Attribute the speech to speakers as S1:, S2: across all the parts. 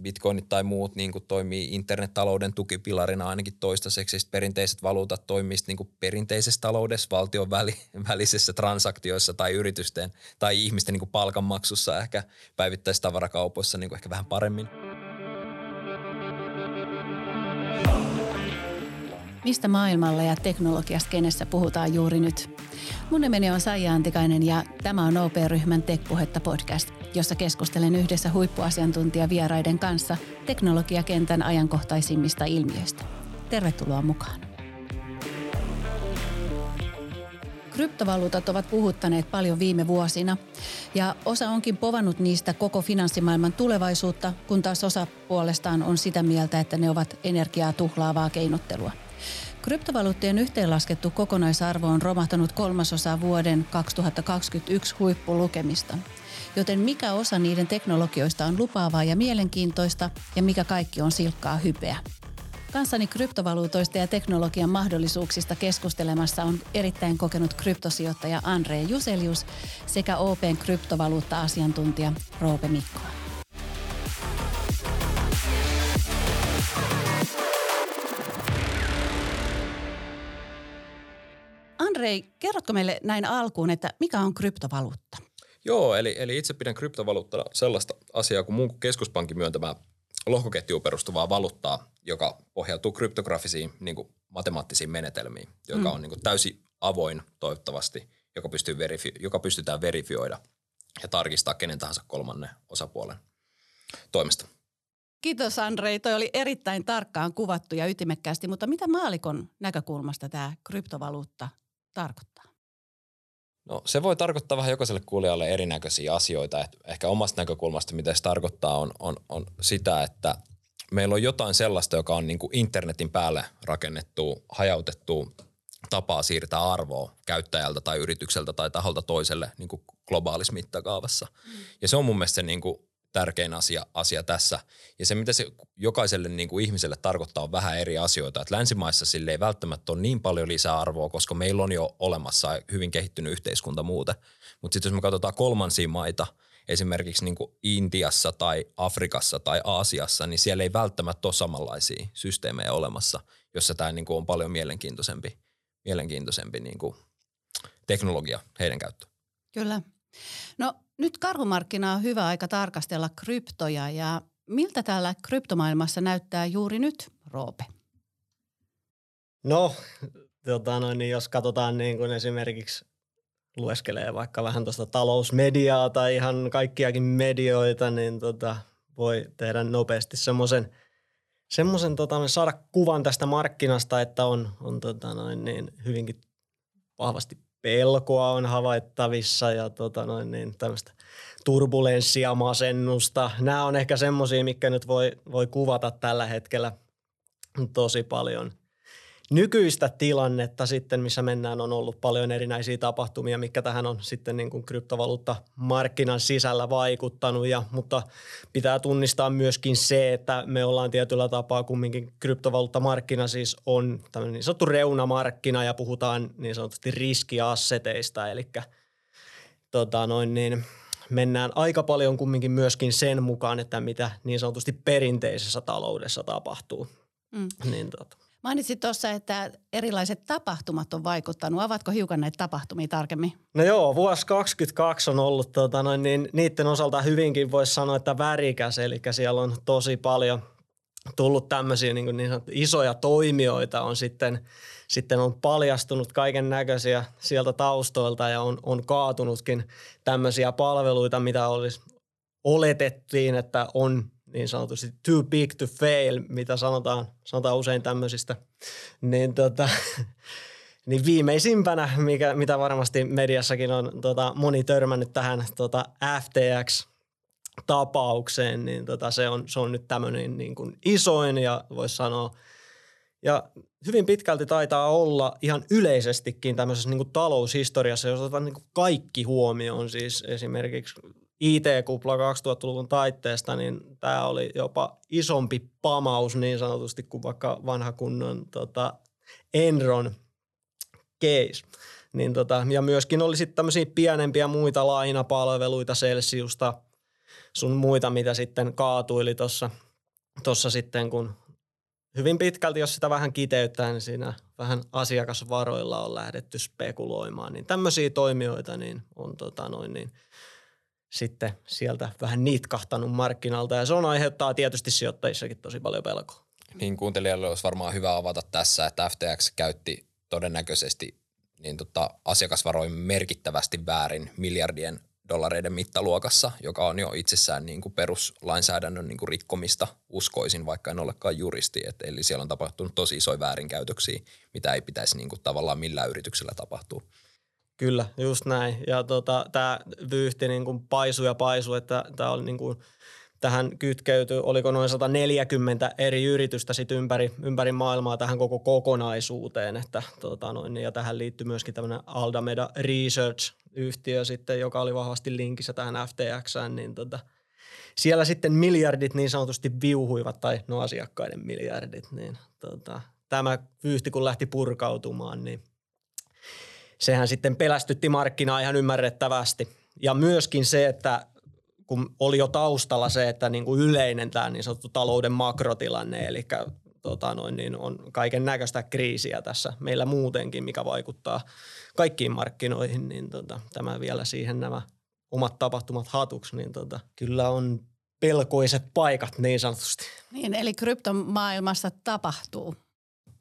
S1: bitcoinit tai muut niin kuin toimii internettalouden tukipilarina ainakin toistaiseksi. Sitten perinteiset valuutat toimii niin kuin perinteisessä taloudessa, valtion väli, välisessä transaktioissa tai yritysten tai ihmisten niin kuin palkanmaksussa ehkä päivittäistavarakaupoissa niin kuin ehkä vähän paremmin.
S2: Mistä maailmalla ja teknologiasta kenessä puhutaan juuri nyt? Mun nimeni on Saija Antikainen ja tämä on OP-ryhmän Tekpuhetta podcast, jossa keskustelen yhdessä huippuasiantuntijavieraiden kanssa teknologiakentän ajankohtaisimmista ilmiöistä. Tervetuloa mukaan. Kryptovaluutat ovat puhuttaneet paljon viime vuosina ja osa onkin povannut niistä koko finanssimaailman tulevaisuutta, kun taas osa puolestaan on sitä mieltä, että ne ovat energiaa tuhlaavaa keinottelua – Kryptovaluuttien yhteenlaskettu kokonaisarvo on romahtanut kolmasosa vuoden 2021 huippulukemista. Joten mikä osa niiden teknologioista on lupaavaa ja mielenkiintoista ja mikä kaikki on silkkaa hypeä? Kanssani kryptovaluutoista ja teknologian mahdollisuuksista keskustelemassa on erittäin kokenut kryptosijoittaja Andre Juselius sekä OPn kryptovaluutta-asiantuntija Roope Mikkola. Andrei, kerrotko meille näin alkuun, että mikä on kryptovaluutta?
S1: Joo, eli, eli itse pidän kryptovaluuttana sellaista asiaa kuin muun keskuspankin myöntämää lohkoketjuun perustuvaa valuuttaa, joka pohjautuu kryptografisiin niin kuin matemaattisiin menetelmiin, joka mm. on niin kuin täysin avoin toivottavasti, joka, pystyy verifi- joka pystytään verifioida ja tarkistaa kenen tahansa kolmannen osapuolen toimesta.
S2: Kiitos Andrei, toi oli erittäin tarkkaan kuvattu ja ytimekkäästi, mutta mitä maalikon näkökulmasta tämä kryptovaluutta tarkoittaa?
S1: No se voi tarkoittaa vähän jokaiselle kuulijalle erinäköisiä asioita. Et ehkä omasta näkökulmasta, mitä se tarkoittaa, on, on, on sitä, että meillä on jotain sellaista, joka on niin kuin internetin päälle rakennettu, hajautettu tapaa siirtää arvoa käyttäjältä tai yritykseltä tai taholta toiselle niin kuin globaalissa mittakaavassa. Mm. Ja se on mun mielestä se niin kuin tärkein asia, asia tässä. Ja se, mitä se jokaiselle niin kuin ihmiselle tarkoittaa, on vähän eri asioita. Et länsimaissa sille ei välttämättä ole niin paljon lisäarvoa, koska meillä on jo olemassa hyvin kehittynyt yhteiskunta muuten. Mutta sitten jos me katsotaan kolmansia maita, esimerkiksi niin kuin Intiassa tai Afrikassa tai Aasiassa, niin siellä ei välttämättä ole samanlaisia systeemejä olemassa, jossa tämä niin kuin on paljon mielenkiintoisempi, mielenkiintoisempi niin kuin teknologia heidän käyttöön.
S2: Kyllä. No nyt karhumarkkina on hyvä aika tarkastella kryptoja ja miltä täällä kryptomaailmassa näyttää juuri nyt, Roope?
S3: No, tota noin, niin jos katsotaan niin kuin esimerkiksi lueskelee vaikka vähän tuosta talousmediaa tai ihan kaikkiakin medioita, niin tota, voi tehdä nopeasti semmoisen semmoisen tota, saada kuvan tästä markkinasta, että on, on tota noin, niin hyvinkin vahvasti pelkoa on havaittavissa ja tota noin, niin tämmöistä turbulenssia, masennusta. Nämä on ehkä semmoisia, mikä nyt voi, voi kuvata tällä hetkellä tosi paljon nykyistä tilannetta sitten, missä mennään, on ollut paljon erinäisiä tapahtumia, mikä tähän on sitten niin kuin kryptovaluutta-markkinan sisällä vaikuttanut. Ja, mutta pitää tunnistaa myöskin se, että me ollaan tietyllä tapaa kumminkin kryptovaluutta-markkina siis on tämmöinen niin sanottu reunamarkkina ja puhutaan niin sanotusti riskiasseteista, eli tota noin niin, mennään aika paljon kumminkin myöskin sen mukaan, että mitä niin sanotusti perinteisessä taloudessa tapahtuu. Mm. Niin, tota.
S2: Mainitsit tuossa, että erilaiset tapahtumat on vaikuttanut. Avatko hiukan näitä tapahtumia tarkemmin?
S3: No joo, vuosi 2022 on ollut tota, noin, niin, niiden osalta hyvinkin voisi sanoa, että värikäs. Eli siellä on tosi paljon tullut tämmöisiä niin, niin isoja toimijoita on sitten, sitten on paljastunut kaiken näköisiä sieltä taustoilta ja on, on kaatunutkin tämmöisiä palveluita, mitä olisi oletettiin, että on niin sanotusti too big to fail, mitä sanotaan, sanotaan usein tämmöisistä, niin, tota, niin viimeisimpänä, mikä, mitä varmasti mediassakin on tota, moni törmännyt tähän tota FTX tapaukseen, niin tota, se, on, se on nyt tämmöinen niin kuin isoin ja voisi sanoa, ja hyvin pitkälti taitaa olla ihan yleisestikin tämmöisessä niin kuin taloushistoriassa, jos otetaan niin kuin kaikki huomioon, siis esimerkiksi IT-kupla 2000-luvun taitteesta, niin tämä oli jopa isompi pamaus niin sanotusti kuin vaikka vanha kunnon tota, Enron case. Niin tota, ja myöskin oli sitten tämmöisiä pienempiä muita lainapalveluita Celsiusta, sun muita, mitä sitten kaatuili tuossa tuossa sitten kun hyvin pitkälti, jos sitä vähän kiteyttää, niin siinä vähän asiakasvaroilla on lähdetty spekuloimaan. Niin tämmöisiä toimijoita niin on tota noin niin, sitten sieltä vähän niitkahtanut markkinalta ja se on aiheuttaa tietysti sijoittajissakin tosi paljon pelkoa.
S1: Niin kuuntelijalle olisi varmaan hyvä avata tässä, että FTX käytti todennäköisesti niin tota, asiakasvaroin merkittävästi väärin miljardien dollareiden mittaluokassa, joka on jo itsessään niin kuin peruslainsäädännön niin kuin rikkomista, uskoisin, vaikka en olekaan juristi. Et, eli siellä on tapahtunut tosi isoja väärinkäytöksiä, mitä ei pitäisi niin kuin tavallaan millään yrityksellä tapahtua.
S3: Kyllä, just näin. Ja tota, tämä vyyhti niin kuin paisu ja paisu, että tämä oli niin kuin – tähän kytkeytyy, oliko noin 140 eri yritystä sit ympäri, ympäri maailmaa tähän koko kokonaisuuteen. Että, tota noin, ja tähän liittyy myöskin tämmöinen Aldameda Research-yhtiö sitten, joka oli vahvasti linkissä tähän FTX, niin tota, siellä sitten miljardit niin sanotusti viuhuivat, tai no asiakkaiden miljardit, niin tota, tämä vyyhti kun lähti purkautumaan, niin sehän sitten pelästytti markkinaa ihan ymmärrettävästi. Ja myöskin se, että kun oli jo taustalla se, että niin kuin yleinen tämä niin sanottu talouden makrotilanne, eli tota noin, niin on kaiken näköistä kriisiä tässä meillä muutenkin, mikä vaikuttaa kaikkiin markkinoihin, niin tota, tämä vielä siihen nämä omat tapahtumat hatuksi, niin tota, kyllä on pelkoiset paikat niin sanotusti.
S2: Niin, eli kryptomaailmassa tapahtuu.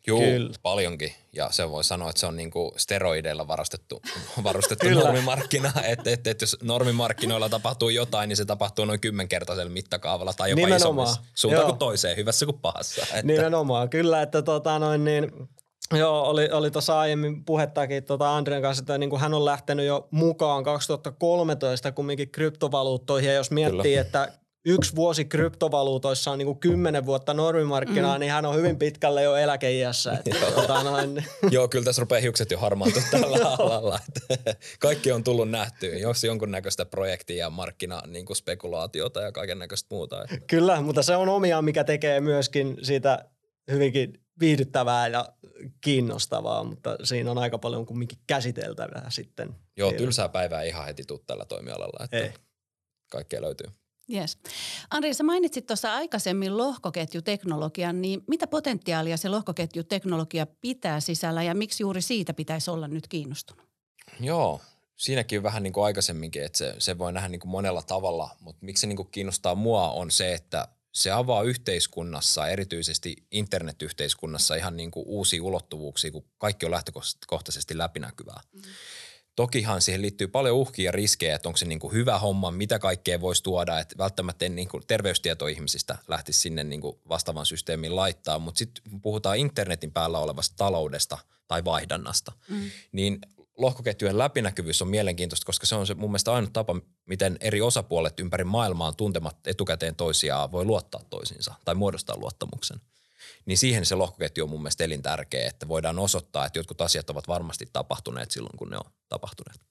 S1: Joo, Kyllä. paljonkin. Ja se voi sanoa, että se on niinku steroideilla varustettu, varustettu normimarkkina. Että et, et jos normimarkkinoilla tapahtuu jotain, niin se tapahtuu noin kymmenkertaisella mittakaavalla tai jopa Nimenomaan. isommassa. Suuntaan kuin toiseen, hyvässä kuin pahassa.
S3: Että. Nimenomaan, kyllä. Että tota noin niin, Joo, oli, oli tuossa aiemmin puhettakin tuota Andrian kanssa, että niin kuin hän on lähtenyt jo mukaan 2013 kumminkin kryptovaluuttoihin. Ja jos miettii, Kyllä. että yksi vuosi kryptovaluutoissa on niin kuin kymmenen vuotta normimarkkinaa, mm. niin hän on hyvin pitkälle jo eläkeiässä. Että, tota noin.
S1: Joo, kyllä tässä rupeaa hiukset jo harmaantua tällä alalla. Kaikki on tullut nähtyä, jos jonkunnäköistä projektia ja markkina niin kuin spekulaatiota ja kaiken näköistä muuta.
S3: Kyllä, mutta se on omia, mikä tekee myöskin siitä hyvinkin viihdyttävää ja kiinnostavaa, mutta siinä on aika paljon kumminkin käsiteltävää sitten.
S1: Joo, tylsää päivää ihan heti tuu tällä toimialalla, että Ei. kaikkea löytyy.
S2: Yes. Andri, sä mainitsit tuossa aikaisemmin lohkoketjuteknologian, niin mitä potentiaalia se lohkoketjuteknologia pitää sisällä ja miksi juuri siitä pitäisi olla nyt kiinnostunut?
S1: Joo, siinäkin vähän niin kuin aikaisemminkin, että se, se voi nähdä niin kuin monella tavalla, mutta miksi se niin kuin kiinnostaa mua on se, että se avaa yhteiskunnassa, erityisesti internetyhteiskunnassa ihan niin kuin uusia ulottuvuuksia, kun kaikki on lähtökohtaisesti läpinäkyvää. Mm. Tokihan siihen liittyy paljon uhkia ja riskejä, että onko se niin kuin hyvä homma, mitä kaikkea voisi tuoda, että välttämättä en niin kuin terveystieto ihmisistä lähtisi sinne niin kuin vastaavan systeemin laittaa, mutta sitten puhutaan internetin päällä olevasta taloudesta tai vaihdannasta, mm. niin lohkoketjujen läpinäkyvyys on mielenkiintoista, koska se on se mun mielestä ainut tapa, miten eri osapuolet ympäri maailmaa tuntemat etukäteen toisiaan voi luottaa toisiinsa tai muodostaa luottamuksen niin siihen se lohkoketju on mun mielestä elintärkeä, että voidaan osoittaa, että jotkut asiat ovat varmasti tapahtuneet silloin, kun ne on tapahtuneet.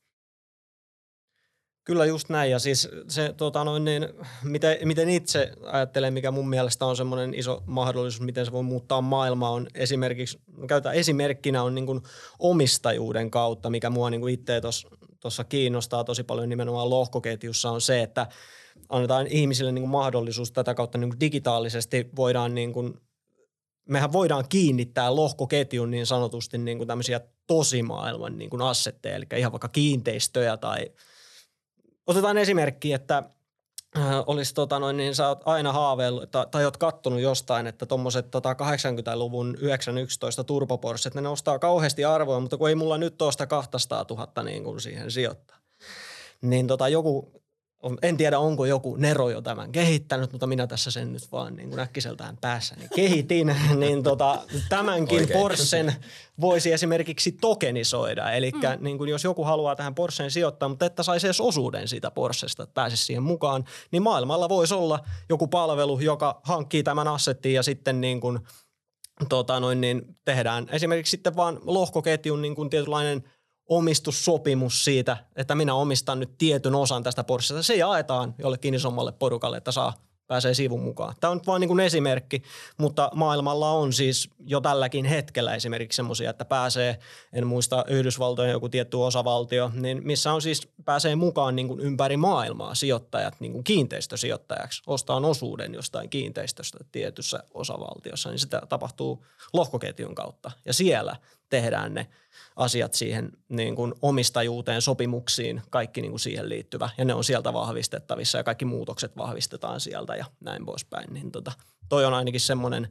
S3: Kyllä just näin ja siis se, tota noin niin, miten, miten itse ajattelen, mikä mun mielestä on semmoinen iso mahdollisuus, miten se voi muuttaa maailmaa, on esimerkiksi, käytä esimerkkinä on niin kuin omistajuuden kautta, mikä mua niin itse tuossa kiinnostaa tosi paljon nimenomaan lohkoketjussa on se, että annetaan ihmisille niin kuin mahdollisuus tätä kautta niin kuin digitaalisesti voidaan niin kuin mehän voidaan kiinnittää lohkoketjun niin sanotusti niin kuin tämmöisiä tosimaailman niin kuin assetteja, eli ihan vaikka kiinteistöjä tai otetaan esimerkki, että äh, olisi tota noin, niin sä oot aina haaveillut tai, tai oot kattonut jostain, että tuommoiset tota 80-luvun 911 turboporsset, ne nostaa kauheasti arvoa, mutta kun ei mulla nyt tuosta 200 000 niin kuin siihen sijoittaa. Niin tota joku en tiedä, onko joku Nero jo tämän kehittänyt, mutta minä tässä sen nyt vaan niin kuin äkkiseltään päässäni kehitin. niin tota, tämänkin Oikein. Porschen voisi esimerkiksi tokenisoida. Eli mm. niin kuin jos joku haluaa tähän Porscheen sijoittaa, mutta että saisi edes osuuden siitä Porschesta, että pääsisi siihen mukaan, niin maailmalla voisi olla joku palvelu, joka hankkii tämän assettiin ja sitten niin kuin, tota noin, niin tehdään esimerkiksi sitten vaan lohkoketjun niin kuin tietynlainen – omistussopimus siitä, että minä omistan nyt tietyn osan tästä Porschesta. Se jaetaan jollekin isommalle porukalle, että saa pääsee sivun mukaan. Tämä on vain niin esimerkki, mutta maailmalla on siis jo tälläkin hetkellä esimerkiksi semmoisia, että pääsee, en muista Yhdysvaltojen joku tietty osavaltio, niin missä on siis pääsee mukaan niin kuin ympäri maailmaa sijoittajat niin kuin kiinteistösijoittajaksi, ostaa osuuden jostain kiinteistöstä tietyssä osavaltiossa, niin sitä tapahtuu lohkoketjun kautta ja siellä tehdään ne asiat siihen niin kuin omistajuuteen, sopimuksiin, kaikki niin kuin siihen liittyvä. Ja ne on sieltä vahvistettavissa ja kaikki muutokset vahvistetaan sieltä ja näin poispäin. Niin tota, toi on ainakin semmoinen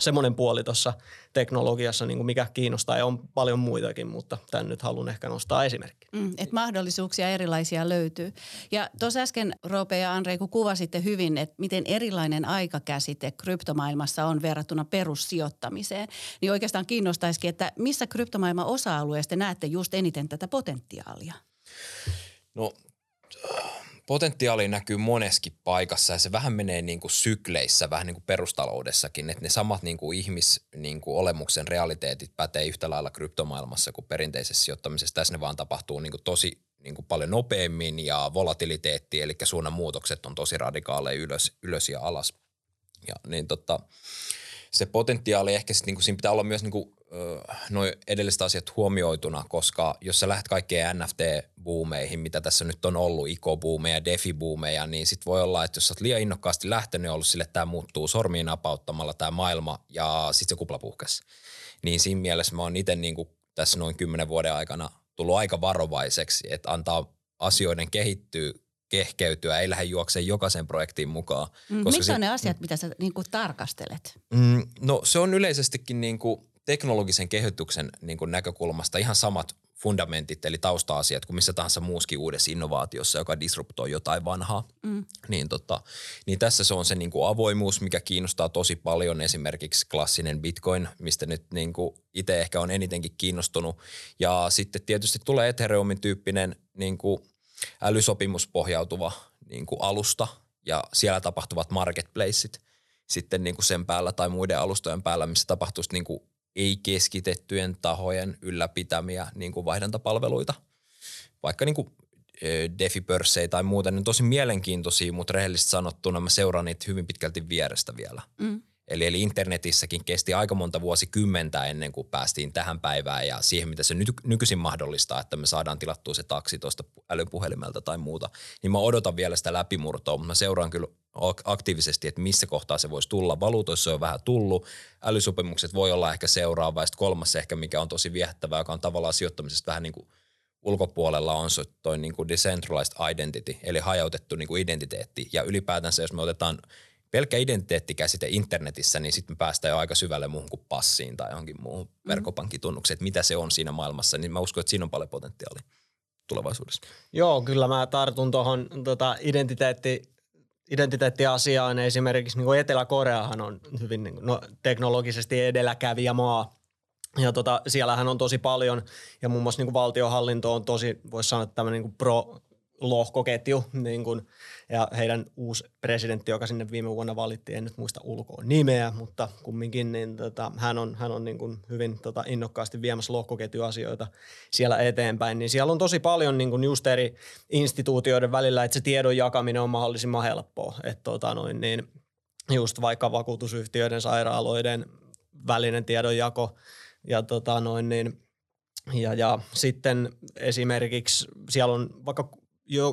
S3: semmoinen puoli tuossa teknologiassa, niin kuin mikä kiinnostaa ja on paljon muitakin, mutta tämän nyt haluan ehkä nostaa esimerkki.
S2: Mm, että mahdollisuuksia erilaisia löytyy. Ja tuossa äsken Roope ja Andrei, kun kuvasitte hyvin, että miten erilainen aikakäsite kryptomaailmassa on verrattuna perussijoittamiseen, niin oikeastaan kiinnostaisikin, että missä kryptomaailman osa-alueesta näette just eniten tätä potentiaalia?
S1: No potentiaali näkyy moneskin paikassa ja se vähän menee niin kuin sykleissä, vähän niin kuin perustaloudessakin, että ne samat niin kuin ihmis niin kuin olemuksen realiteetit pätee yhtä lailla kryptomaailmassa kuin perinteisessä sijoittamisessa. Tässä ne vaan tapahtuu niin kuin tosi niin kuin paljon nopeammin ja volatiliteetti, eli suunnan muutokset on tosi radikaaleja ylös, ylös ja alas. Ja niin tota, se potentiaali ehkä sitten niin siinä pitää olla myös niin kuin noin edelliset asiat huomioituna, koska jos sä lähdet kaikkeen NFT-buumeihin, mitä tässä nyt on ollut, ICO-buumeja, DeFi-buumeja, niin sit voi olla, että jos sä oot liian innokkaasti lähtenyt ja ollut sille, että tämä muuttuu sormiin napauttamalla tämä maailma ja sitten se kupla puhkesi. Niin siinä mielessä mä oon itse niin tässä noin kymmenen vuoden aikana tullut aika varovaiseksi, että antaa asioiden kehittyä kehkeytyä, ei lähde juokseen jokaisen projektiin mukaan.
S2: Mm, koska mitkä se, on ne asiat, mitä sä niin kuin tarkastelet?
S1: Mm, no se on yleisestikin niin kuin teknologisen kehityksen niin kuin näkökulmasta ihan samat fundamentit eli tausta-asiat kuin missä tahansa muuskin uudessa innovaatiossa, joka disruptoi jotain vanhaa. Mm. Niin, tota, niin tässä se on se niin kuin avoimuus, mikä kiinnostaa tosi paljon. Esimerkiksi klassinen Bitcoin, mistä nyt niin kuin itse ehkä on enitenkin kiinnostunut. Ja sitten tietysti tulee Ethereumin tyyppinen niin kuin älysopimuspohjautuva niin kuin alusta ja siellä tapahtuvat marketplaceit sitten niin kuin sen päällä tai muiden alustojen päällä, missä tapahtuisi niin kuin ei-keskitettyjen tahojen ylläpitämiä niin kuin vaihdantapalveluita. Vaikka niin kuin defipörssejä tai muuta, niin tosi mielenkiintoisia, mutta rehellisesti sanottuna mä seuraan niitä hyvin pitkälti vierestä vielä. Mm. Eli, eli internetissäkin kesti aika monta vuosikymmentä ennen kuin päästiin tähän päivään ja siihen, mitä se ny- nykyisin mahdollistaa, että me saadaan tilattua se taksi tuosta älypuhelimelta tai muuta. Niin mä odotan vielä sitä läpimurtoa, mutta mä seuraan kyllä aktiivisesti, että missä kohtaa se voisi tulla. Valuutoissa on vähän tullut. Älysopimukset voi olla ehkä seuraava ja kolmas ehkä, mikä on tosi viehättävää, joka on tavallaan sijoittamisesta vähän niin kuin ulkopuolella on se toi niin kuin decentralized identity, eli hajautettu niin kuin identiteetti. Ja ylipäätänsä, jos me otetaan pelkkä identiteettikäsite internetissä, niin sitten me päästään jo aika syvälle muuhun kuin passiin tai johonkin muuhun mm. verkkopankkitunnukseen, että mitä se on siinä maailmassa, niin mä uskon, että siinä on paljon potentiaalia tulevaisuudessa.
S3: Joo, kyllä mä tartun tuohon tota, identiteetti, identiteettiasiaan. Esimerkiksi niin kuin Etelä-Koreahan on hyvin niin kuin, no, teknologisesti edelläkävijä maa. Ja tota, siellähän on tosi paljon, ja muun muassa niin kuin valtiohallinto on tosi, voisi sanoa, tämmöinen niin pro lohkoketju, niin kuin, ja heidän uusi presidentti, joka sinne viime vuonna valittiin, en nyt muista ulkoa nimeä, mutta kumminkin niin tota, hän on, hän on niin kuin hyvin tota, innokkaasti viemässä lohkoketjuasioita siellä eteenpäin, niin siellä on tosi paljon niin kuin just eri instituutioiden välillä, että se tiedon jakaminen on mahdollisimman helppoa, että tota, noin, niin just vaikka vakuutusyhtiöiden, sairaaloiden välinen tiedonjako ja tota, noin, niin ja, ja sitten esimerkiksi siellä on vaikka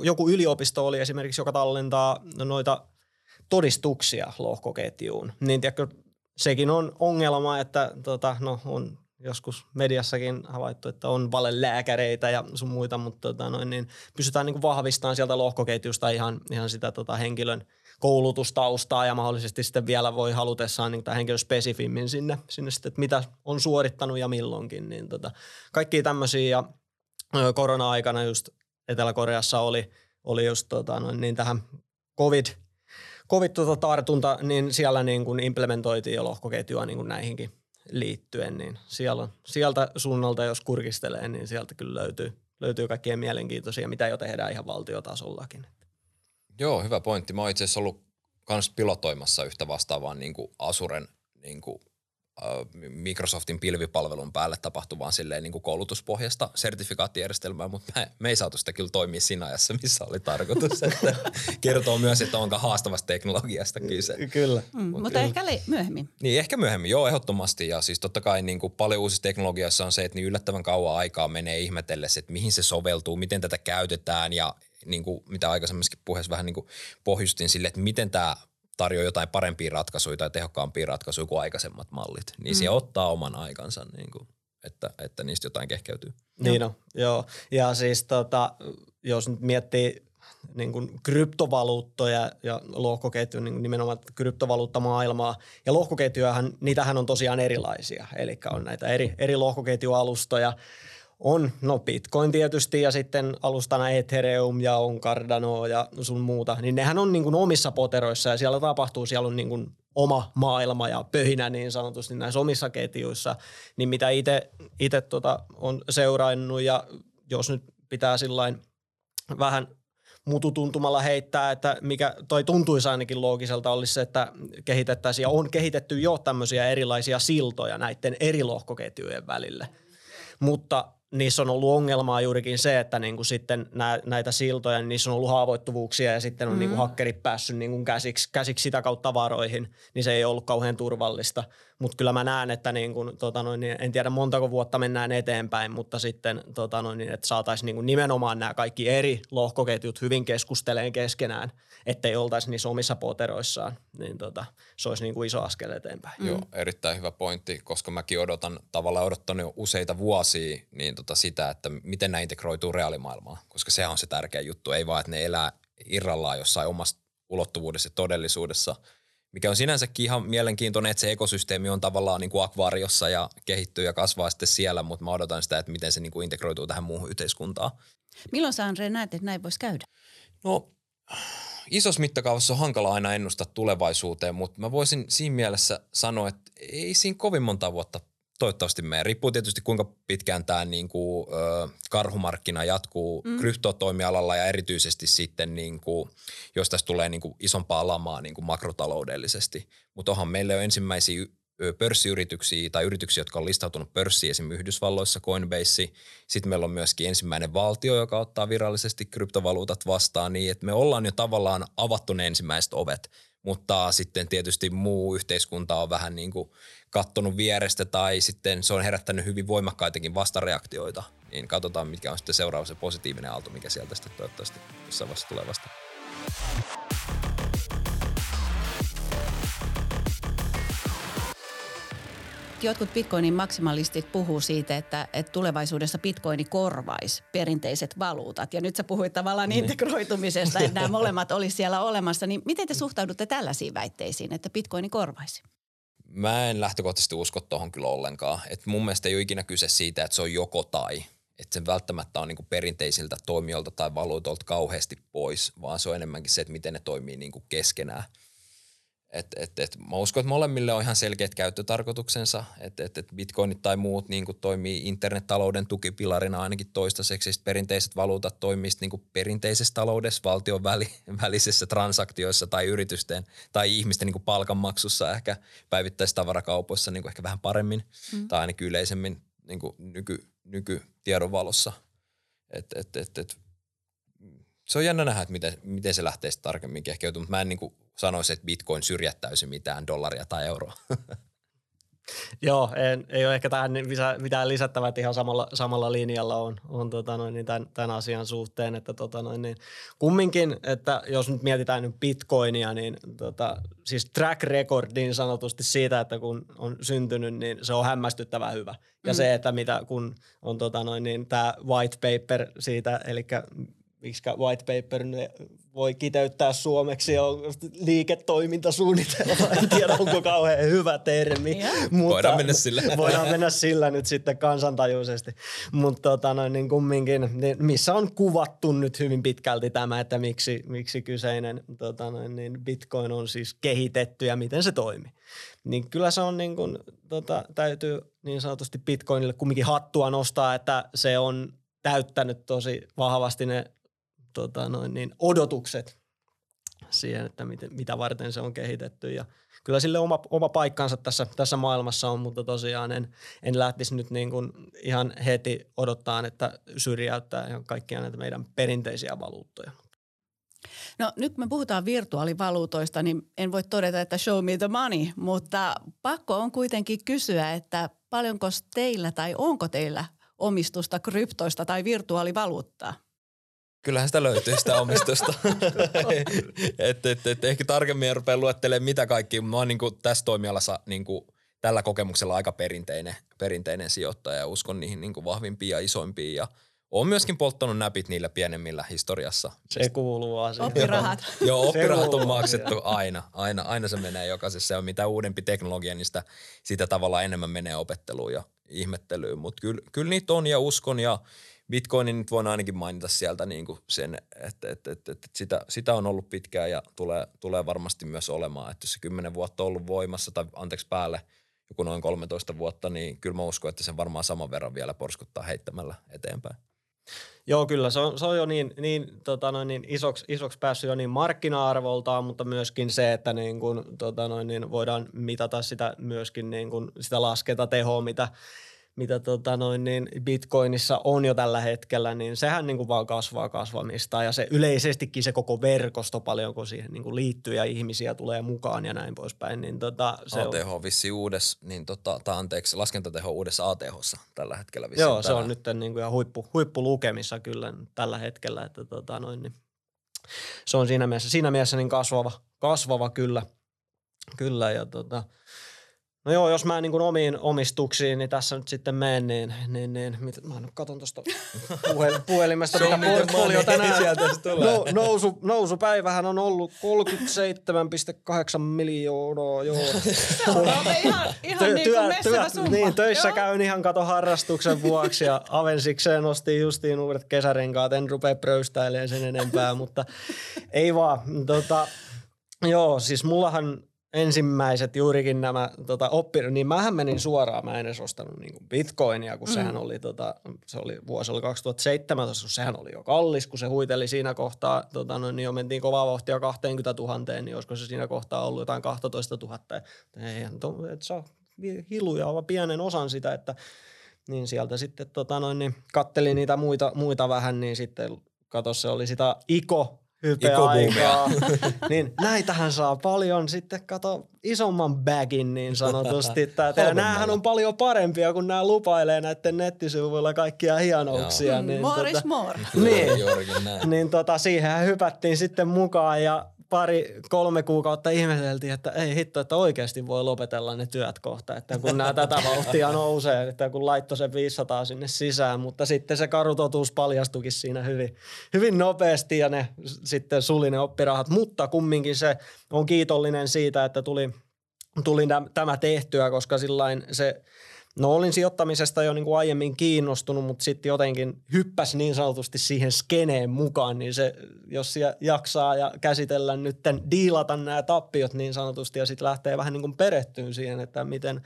S3: joku yliopisto oli esimerkiksi, joka tallentaa noita todistuksia lohkoketjuun, niin tiedätkö, sekin on ongelma, että tota, no, on joskus mediassakin havaittu, että on valelääkäreitä ja sun muita, mutta tota, noin, niin pystytään niin vahvistamaan sieltä lohkoketjusta ihan, ihan sitä tota, henkilön koulutustaustaa ja mahdollisesti sitten vielä voi halutessaan niin henkilö spesifimmin sinne, sinne sitten, että mitä on suorittanut ja milloinkin. Niin tota, kaikki tämmöisiä ja korona-aikana just Etelä-Koreassa oli, oli just tota, niin tähän COVID, COVID-tartunta, niin siellä niin kuin implementoitiin jo lohkoketjua niin kuin näihinkin liittyen, niin siellä, sieltä suunnalta, jos kurkistelee, niin sieltä kyllä löytyy, löytyy kaikkia mielenkiintoisia, mitä jo tehdään ihan valtiotasollakin.
S1: Joo, hyvä pointti. Mä oon itse asiassa ollut kans pilotoimassa yhtä vastaavaa niin kuin Asuren niin kuin Microsoftin pilvipalvelun päälle tapahtuvaan silleen niin kuin koulutuspohjasta sertifikaattijärjestelmää, mutta me, me ei saatu sitä kyllä toimia siinä ajassa, missä oli tarkoitus. Että kertoo myös, että onko haastavasta teknologiasta kyse.
S3: Kyllä.
S2: Mm, mutta kyllä. ehkä le- myöhemmin.
S1: Niin, ehkä myöhemmin, joo, ehdottomasti. Ja siis totta kai niin kuin paljon uusissa teknologiassa on se, että niin yllättävän kauan aikaa menee ihmetellessä, että mihin se soveltuu, miten tätä käytetään ja niin kuin, mitä aikaisemminkin puheessa vähän niin kuin pohjustin sille, että miten tämä tarjoaa jotain parempia ratkaisuja tai tehokkaampia ratkaisuja kuin aikaisemmat mallit, niin mm. se ottaa oman aikansa, niin kuin, että, että niistä jotain kehkeytyy.
S3: Niin no, joo. Ja siis tota, jos nyt miettii niin kuin kryptovaluuttoja ja lohkoketju, niin nimenomaan kryptovaluuttamaailmaa. Ja lohkoketjujahan, niitähän on tosiaan erilaisia. Eli on näitä eri, eri lohkoketjualustoja – on, no Bitcoin tietysti ja sitten alustana Ethereum ja on Cardano ja sun muuta, niin nehän on niin kuin omissa poteroissa ja siellä tapahtuu, siellä on niin kuin oma maailma ja pöhinä niin sanotusti näissä omissa ketjuissa, niin mitä itse tota on seurannut ja jos nyt pitää sillain vähän mututuntumalla heittää, että mikä toi tuntuisi ainakin loogiselta olisi se, että kehitettäisiin ja on kehitetty jo tämmöisiä erilaisia siltoja näiden eri lohkoketjujen välille. Mutta niissä on ollut ongelmaa juurikin se, että niin kuin sitten nää, näitä siltoja, niin niissä on ollut haavoittuvuuksia ja sitten on mm. niin kuin hakkerit päässyt niin kuin käsiksi, käsiksi sitä kautta varoihin, niin se ei ollut kauhean turvallista. Mutta kyllä mä näen, että niin kuin, tota noin, niin en tiedä montako vuotta mennään eteenpäin, mutta sitten tota noin, niin, että saataisiin niin nimenomaan nämä kaikki eri lohkoketjut hyvin keskusteleen keskenään, ettei oltaisi niissä omissa poteroissaan, niin tota, se olisi niin kuin iso askel eteenpäin.
S1: Mm. Joo, erittäin hyvä pointti, koska mäkin odotan, tavallaan odottanut jo useita vuosia niin tota sitä, että miten nämä integroituu reaalimaailmaan, koska se on se tärkeä juttu, ei vaan, että ne elää irrallaan jossain omassa ulottuvuudessa ja todellisuudessa – mikä on sinänsäkin ihan mielenkiintoinen, että se ekosysteemi on tavallaan niin kuin akvaariossa ja kehittyy ja kasvaa sitten siellä, mutta mä odotan sitä, että miten se niin kuin integroituu tähän muuhun yhteiskuntaan.
S2: Milloin sä Andre näet, että näin voisi käydä?
S1: No isossa mittakaavassa on hankala aina ennustaa tulevaisuuteen, mutta mä voisin siinä mielessä sanoa, että ei siinä kovin monta vuotta toivottavasti me. Riippuu tietysti kuinka pitkään tämä niin kuin, ö, karhumarkkina jatkuu mm. kryptotoimialalla ja erityisesti sitten niin kuin, jos tässä tulee niin kuin isompaa lamaa niin kuin makrotaloudellisesti. Mutta onhan meillä jo ensimmäisiä pörssiyrityksiä tai yrityksiä, jotka on listautunut pörssiin esimerkiksi Yhdysvalloissa, Coinbase. Sitten meillä on myöskin ensimmäinen valtio, joka ottaa virallisesti kryptovaluutat vastaan niin, että me ollaan jo tavallaan avattu ne ensimmäiset ovet. Mutta sitten tietysti muu yhteiskunta on vähän niin kuin kattonut vierestä tai sitten se on herättänyt hyvin voimakkaitakin vastareaktioita. Niin katsotaan, mikä on sitten seuraava se positiivinen aalto, mikä sieltä sitten toivottavasti jossain vaiheessa tulee vasta.
S2: Jotkut bitcoinin maksimalistit puhuu siitä, että, että tulevaisuudessa bitcoini korvaisi perinteiset valuutat. Ja nyt sä puhuit tavallaan niin. integroitumisesta, että nämä molemmat olisi siellä olemassa. Niin miten te suhtaudutte tällaisiin väitteisiin, että bitcoini korvaisi?
S1: Mä en lähtökohtaisesti usko tuohon kyllä ollenkaan. Et mun mielestä ei ole ikinä kyse siitä, että se on joko tai. Että se välttämättä on niinku perinteisiltä toimijoilta tai valuutolta kauheasti pois, vaan se on enemmänkin se, että miten ne toimii niinku keskenään – et, et, et, mä uskon, että molemmille on ihan selkeät käyttötarkoituksensa, että et, et bitcoinit tai muut niin kuin toimii internettalouden tukipilarina ainakin toistaiseksi. Sitten perinteiset valuutat toimii niin kuin perinteisessä taloudessa, valtion väli, välisissä transaktioissa tai yritysten tai ihmisten niin kuin palkanmaksussa ehkä päivittäistavarakaupoissa niin kuin ehkä vähän paremmin mm. tai ainakin yleisemmin niin kuin nyky, nykytiedon valossa. Et, et, et, et, se on jännä nähdä, että miten, miten se lähtee tarkemmin kehkeytymään, mutta mä en niin kuin sanoisi, että bitcoin syrjättäisi mitään dollaria tai euroa.
S3: Joo, en, ei ole ehkä tähän mitään lisättävää, että ihan samalla, samalla linjalla on, on tota noin, niin tämän, tämän, asian suhteen. Että tota noin, niin kumminkin, että jos nyt mietitään nyt bitcoinia, niin tota, siis track record niin sanotusti siitä, että kun on syntynyt, niin se on hämmästyttävän hyvä. Ja mm. se, että mitä kun on tota noin, niin tämä white paper siitä, eli miksi white paper voi kiteyttää suomeksi on liiketoimintasuunnitelma. En tiedä, onko kauhean hyvä termi.
S1: mutta voidaan mennä sillä.
S3: Voidaan mennä sillä nyt sitten kansantajuisesti. Mutta tota, noin, niin kumminkin, niin missä on kuvattu nyt hyvin pitkälti tämä, että miksi, miksi kyseinen tota, noin, niin Bitcoin on siis kehitetty ja miten se toimii. Niin kyllä se on niin kuin, tota, täytyy niin sanotusti Bitcoinille kumminkin hattua nostaa, että se on täyttänyt tosi vahvasti ne tota noin, niin odotukset siihen, että mit, mitä varten se on kehitetty ja kyllä sille oma, oma paikkansa tässä, tässä maailmassa on, mutta tosiaan en, en lähtisi nyt niin kuin ihan heti odottaa, että syrjäyttää kaikkia näitä meidän perinteisiä valuuttoja.
S2: No nyt kun me puhutaan virtuaalivaluutoista, niin en voi todeta, että show me the money, mutta pakko on kuitenkin kysyä, että paljonko teillä tai onko teillä omistusta kryptoista tai virtuaalivaluuttaa?
S1: Kyllähän sitä löytyy sitä omistusta. et, et, et, ehkä tarkemmin rupeaa luettelemaan mitä kaikki. Mä oon niin kuin tässä toimialassa niin kuin tällä kokemuksella aika perinteinen, perinteinen sijoittaja ja uskon niihin niin kuin vahvimpiin ja isoimpiin ja – Oon myöskin polttanut näpit niillä pienemmillä historiassa.
S3: Se kuuluu asiaan.
S2: Oppirahat.
S1: Joo, oppirahat on maksettu aina. Aina, aina se menee jokaisessa. Se on mitä uudempi teknologia, niin sitä, sitä tavalla enemmän menee opetteluun ja ihmettelyyn. Mutta kyllä, kyllä niitä on ja uskon ja Bitcoinin nyt voin ainakin mainita sieltä niin kuin sen, että, että, että, että sitä, sitä, on ollut pitkään ja tulee, tulee varmasti myös olemaan. Että jos se kymmenen vuotta on ollut voimassa tai anteeksi päälle joku noin 13 vuotta, niin kyllä mä uskon, että sen varmaan saman verran vielä porskuttaa heittämällä eteenpäin.
S3: Joo, kyllä se on, se on jo niin, niin, tota noin, niin isoksi, isoksi päässyt jo niin markkina-arvoltaan, mutta myöskin se, että niin kun, tota noin, niin voidaan mitata sitä myöskin niin kun, sitä laskentatehoa, mitä mitä tota noin, niin Bitcoinissa on jo tällä hetkellä, niin sehän niin kuin vaan kasvaa kasvamista ja se yleisestikin se koko verkosto paljon, kun siihen niin kuin liittyy ja ihmisiä tulee mukaan ja näin poispäin. Niin tota,
S1: se ATH on vissi uudessa, niin tota, tai anteeksi, laskentateho uudessa ATHssa tällä hetkellä
S3: vissi. Joo, se on nyt niin kuin ihan huippu, huippulukemissa kyllä tällä hetkellä, että tota noin, niin se on siinä mielessä, siinä mielessä niin kasvava, kasvava kyllä, kyllä ja tota, No joo, jos mä niin kuin omiin omistuksiin, niin tässä nyt sitten menen, niin, niin, niin mit, mä nyt katon tuosta puhel, puhelimesta, mitä portfolio tänään. No, nousu, nousupäivähän on ollut 37,8 miljoonaa, joo.
S2: Se on ihan, ihan työ, niin kuin työ, summa.
S3: Niin, töissä joo. käyn ihan kato harrastuksen vuoksi ja Avensikseen nosti justiin uudet kesärenkaat, en rupea pröystäilemään sen enempää, mutta ei vaan. Tota, joo, siis mullahan ensimmäiset juurikin nämä tota, oppi, niin mähän menin suoraan, mä en edes ostanut niin bitcoinia, kun mm. sehän oli, tota, se oli vuosi oli 2017, kun sehän oli jo kallis, kun se huiteli siinä kohtaa, tota, no, niin jo mentiin kovaa vauhtia 20 000, niin olisiko se siinä kohtaa ollut jotain 12 000. Eihän to, et saa hiluja, vaan pienen osan sitä, että niin sieltä sitten tota, noin, niin kattelin niitä muita, muita vähän, niin sitten kato se oli sitä Iko hypeaikaa. niin näitähän saa paljon sitten, kato, isomman bagin niin sanotusti. ja näähän on paljon parempia, kun nämä lupailee näiden nettisivuilla kaikkia hienouksia.
S2: Niin, more tota, is more.
S3: Niin, niin tota, siihen hypättiin sitten mukaan ja pari, kolme kuukautta ihmeteltiin, että ei hitto, että oikeasti voi lopetella ne työt kohta, että kun nämä tätä vauhtia nousee, että kun laittoi se 500 sinne sisään, mutta sitten se karutotuus paljastukin siinä hyvin, hyvin nopeasti ja ne sitten suli ne oppirahat, mutta kumminkin se on kiitollinen siitä, että tuli, tuli tämä tehtyä, koska sillain se – No olin sijoittamisesta jo niin kuin aiemmin kiinnostunut, mutta sitten jotenkin hyppäs niin sanotusti siihen skeneen mukaan, niin se, jos jaksaa ja käsitellä nyt, diilata nämä tappiot niin sanotusti ja sitten lähtee vähän niin kuin perehtyyn siihen, että miten,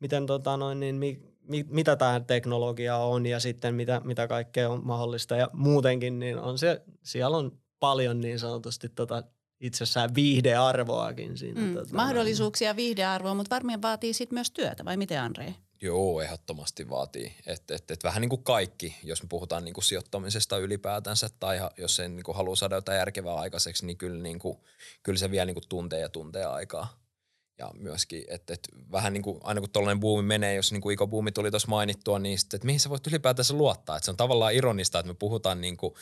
S3: miten tota noin, niin mi, mi, mitä tämä teknologia on ja sitten mitä, mitä kaikkea on mahdollista ja muutenkin, niin on se, siellä on paljon niin sanotusti tota itsessään viihdearvoakin siinä.
S2: Mm, tota, mahdollisuuksia viihdearvoa, mutta varmaan vaatii sitten myös työtä, vai miten Andre?
S1: Joo, ehdottomasti vaatii. Et, et, et vähän niin kuin kaikki, jos me puhutaan niin kuin sijoittamisesta ylipäätänsä tai jos sen niin kuin haluaa saada jotain järkevää aikaiseksi, niin kyllä, niin kuin, kyllä se vie niin kuin tunteja ja tunteja aikaa. Ja myöskin, että, että vähän niin kuin aina kun tuollainen buumi menee, jos niin kuin ikobuumi tuli tuossa mainittua, niin sitten, että mihin sä voit ylipäätänsä luottaa. Että se on tavallaan ironista, että me puhutaan niin kuin